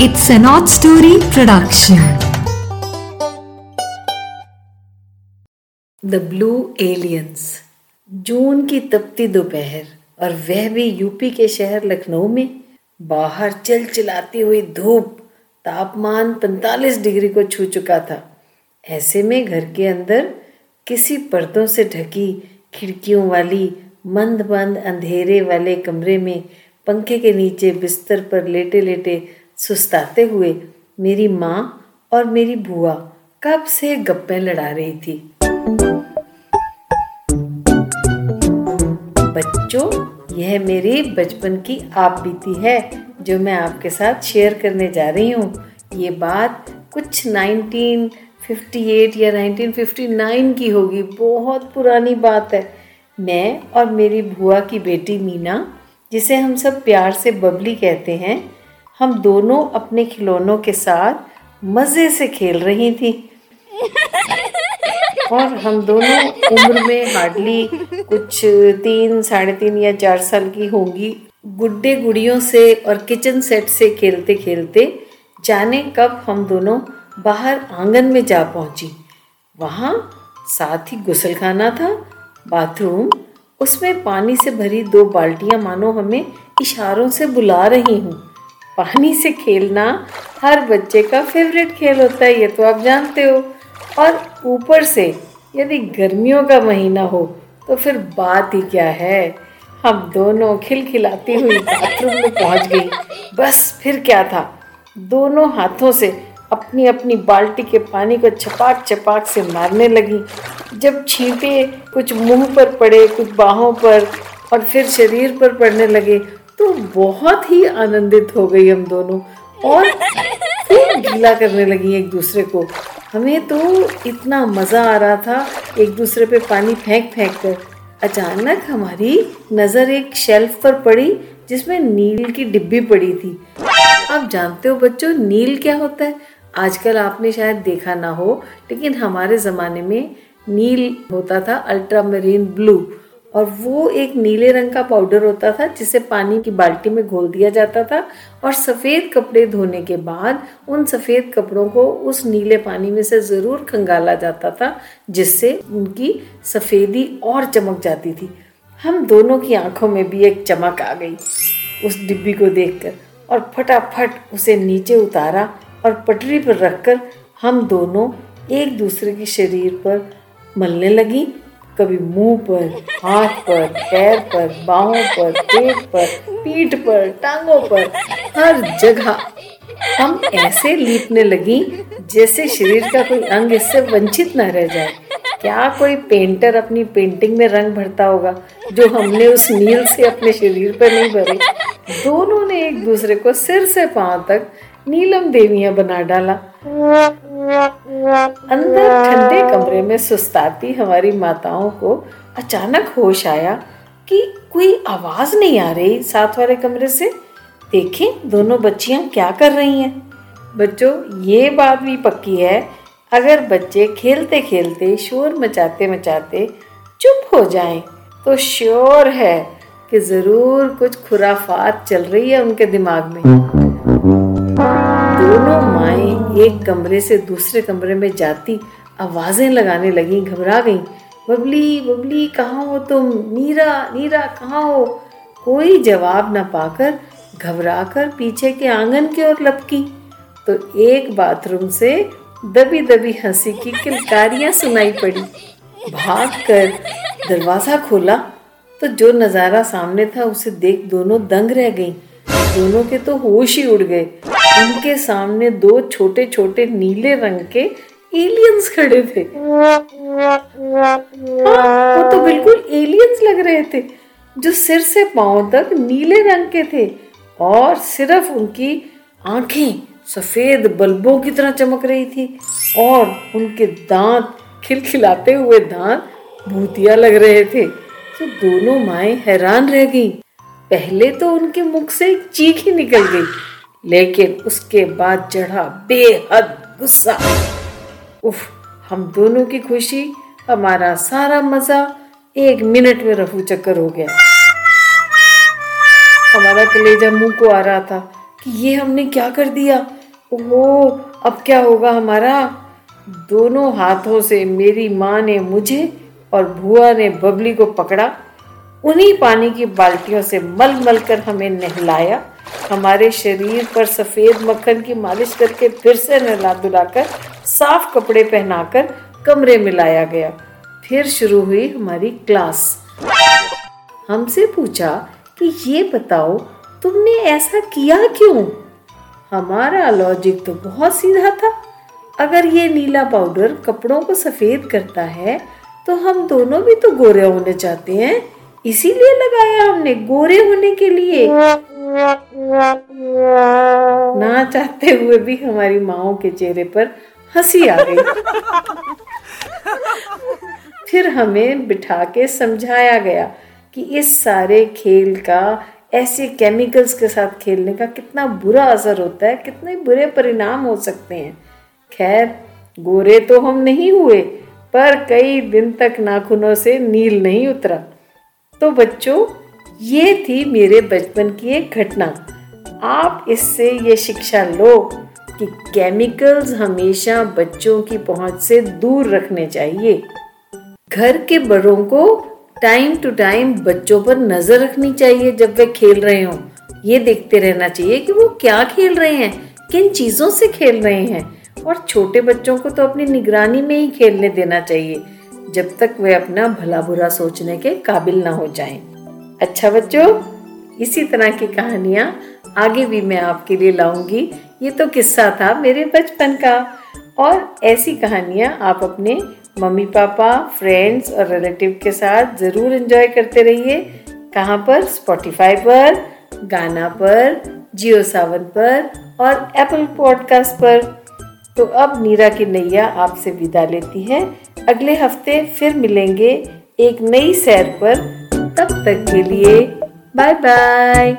It's an odd story production. The blue aliens जून की तपती दोपहर और वह भी यूपी के शहर लखनऊ में। बाहर चल चिलाती हुई धूप तापमान 45 डिग्री को छू चुका था। ऐसे में घर के अंदर किसी पर्दों से ढकी खिड़कियों वाली मंद मंद अंधेरे वाले कमरे में पंखे के नीचे बिस्तर पर लेटे लेटे सुस्ताते हुए, मेरी माँ और मेरी बुआ कब से गप्पे लड़ा रही थी? बच्चों, यह मेरी बचपन की आप बीती है, जो मैं आपके साथ शेयर करने जा रही हूँ। ये बात कुछ 1958 या 1959 की होगी। बहुत पुरानी बात है। मैं और मेरी बुआ की बेटी मीना, जिसे हम सब प्यार से बबली कहते हैं हम दोनों अपने खिलौनों के साथ मज़े से खेल रही थी। और हम दोनों उम्र में हार्डली कुछ तीन, साढ़े तीन या चार साल की होंगी। गुड्डे गुड़ियों से और किचन सेट से खेलते खेलते जाने कब हम दोनों बाहर आँगन में जा पहुँची। वहाँ साथ ही गुसलखाना था बाथरूम उसमें पानी से भरी दो बाल्टियाँ मानो हमें इशारों से बुला रही हूँ। पानी से खेलना हर बच्चे का फेवरेट खेल होता है, ये तो आप जानते हो। और ऊपर से यदि गर्मियों का महीना हो तो फिर बात ही क्या है? हम दोनों खिलखिलाती हुई बाथरूम में पहुँच गई। बस फिर क्या था? दोनों हाथों से अपनी अपनी बाल्टी के पानी को छपाक छपाक से मारने लगी। जब छींटे कुछ मुँह पर पड़े, कुछ बाहों पर, और फिर शरीर पर पड़ने लगे तो बहुत ही आनंदित हो गई हम दोनों। और फिर गीला करने लगी एक दूसरे को। हमें तो इतना मज़ा आ रहा था, एक दूसरे पे पानी फेंक फेंक कर। अचानक हमारी नज़र एक शेल्फ पर पड़ी, जिसमें नील की डिब्बी पड़ी थी। आप जानते हो बच्चों, नील क्या होता है? आजकल आपने शायद देखा ना हो, लेकिन हमारे ज़माने में नील होता था अल्ट्रा मरीन ब्लू। और वो एक नीले रंग का पाउडर होता था, जिसे पानी की बाल्टी में घोल दिया जाता था और सफ़ेद कपड़े धोने के बाद उन सफ़ेद कपड़ों को उस नीले पानी में से ज़रूर खंगाला जाता था, जिससे उनकी सफ़ेदी और चमक जाती थी। हम दोनों की आँखों में भी एक चमक आ गई उस डिब्बी को देखकर और फटाफट उसे नीचे उतारा और पटरी पर रखकर हम दोनों एक दूसरे के शरीर पर मलने लगी। कभी मुँह पर, हाथ पर, पैर पर, बाहों पर, पेट पर, पीठ पर, टांगों पर, हर जगह हम ऐसे लीपने लगी जैसे शरीर का कोई अंग इससे वंचित न रह जाए। क्या कोई पेंटर अपनी पेंटिंग में रंग भरता होगा जो हमने उस नील से अपने शरीर पर नहीं भरे? दोनों ने एक दूसरे को सिर से पाँव तक नीलम देवियाँ बना डाला। अंदर ठंडे कमरे में सुस्ताती हमारी माताओं को अचानक होश आया कि कोई आवाज़ नहीं आ रही साथ वाले कमरे से। देखें, दोनों बच्चियाँ क्या कर रही हैं। बच्चों, ये बात भी पक्की है, अगर बच्चे खेलते खेलते शोर मचाते मचाते चुप हो जाएँ तो श्योर है कि ज़रूर कुछ खुराफात चल रही है उनके दिमाग में। दोनों माए एक कमरे से दूसरे कमरे में जाती, आवाज़ें लगाने लगी, घबरा गई। बबली बबली, कहाँ हो तुम? नीरा नीरा, कहाँ हो? कोई जवाब न पाकर घबरा कर पीछे के आँगन की ओर लपकी। तो एक बाथरूम से दबी दबी हँसी की किलकारियाँ सुनाई पड़ी। भाग कर दरवाज़ा खोला तो जो नज़ारा सामने था, उसे देख दोनों दंग रह गईं। दोनों के तो होश ही उड़ गए। उनके सामने दो छोटे छोटे नीले रंग के एलियंस खड़े थे। हाँ, वो तो बिल्कुल एलियंस लग रहे थे जो सिर से पाँव तक नीले रंग के थे और सिर्फ़ उनकी आँखें सफ़ेद बल्बों की तरह चमक रही थी और उनके दांत खिलखिलाते हुए दांत भूतिया लग रहे थे। तो दोनों माए हैरान रह गईं। पहले तो उनके मुख से एक चीख ही निकल गई। लेकिन उसके बाद चढ़ा बेहद गुस्सा। उफ, हम दोनों की खुशी, हमारा सारा मज़ा एक मिनट में रफू चक्कर हो गया। हमारा कलेजा मुँह को आ रहा था कि ये हमने क्या कर दिया? ओहो, अब क्या होगा हमारा? दोनों हाथों से मेरी माँ ने मुझे और भुआ ने बबली को पकड़ा। उन्हीं पानी की बाल्टियों से मल मल कर हमें नहलाया। हमारे शरीर पर सफ़ेद मक्खन की मालिश करके फिर से नहला धुलाकर साफ़ कपड़े पहनाकर कमरे में लाया गया। फिर शुरू हुई हमारी क्लास। हमसे पूछा कि ये बताओ, तुमने ऐसा किया क्यों? हमारा लॉजिक तो बहुत सीधा था। अगर ये नीला पाउडर कपड़ों को सफ़ेद करता है तो हम दोनों भी तो गोरे होने चाहते हैं। इसीलिए लगाया हमने, गोरे होने के लिए। ना चाहते हुए भी हमारी माओ के चेहरे पर हँसी आ गई। फिर हमें बिठा के समझाया गया कि इस सारे खेल का, ऐसे केमिकल्स के साथ खेलने का कितना बुरा असर होता है, कितने बुरे परिणाम हो सकते हैं। खैर, गोरे तो हम नहीं हुए, पर कई दिन तक नाखूनों से नील नहीं उतरा। तो बच्चों ये थी मेरे बचपन की एक घटना। आप इससे ये शिक्षा लो कि केमिकल्स हमेशा बच्चों की पहुँच से दूर रखने चाहिए। घर के बड़ों को टाइम टू टाइम बच्चों पर नज़र रखनी चाहिए जब वे खेल रहे हों। ये देखते रहना चाहिए कि वो क्या खेल रहे हैं, किन चीज़ों से खेल रहे हैं। और छोटे बच्चों को तो अपनी निगरानी में ही खेलने देना चाहिए, जब तक वे अपना भला बुरा सोचने के काबिल ना हो जाएँ। अच्छा बच्चों, इसी तरह की कहानियाँ आगे भी मैं आपके लिए लाऊँगी। ये तो किस्सा था मेरे बचपन का। और ऐसी कहानियाँ आप अपने मम्मी पापा फ्रेंड्स और रिलेटिव के साथ ज़रूर एंजॉय करते रहिए। कहाँ पर? स्पॉटिफाई पर, गाना पर जियो सावन पर और एप्पल पॉडकास्ट पर। तो अब नीरा की नैया आपसे विदा लेती है। अगले हफ़्ते फिर मिलेंगे एक नई सैर पर। तक के लिए बाय बाय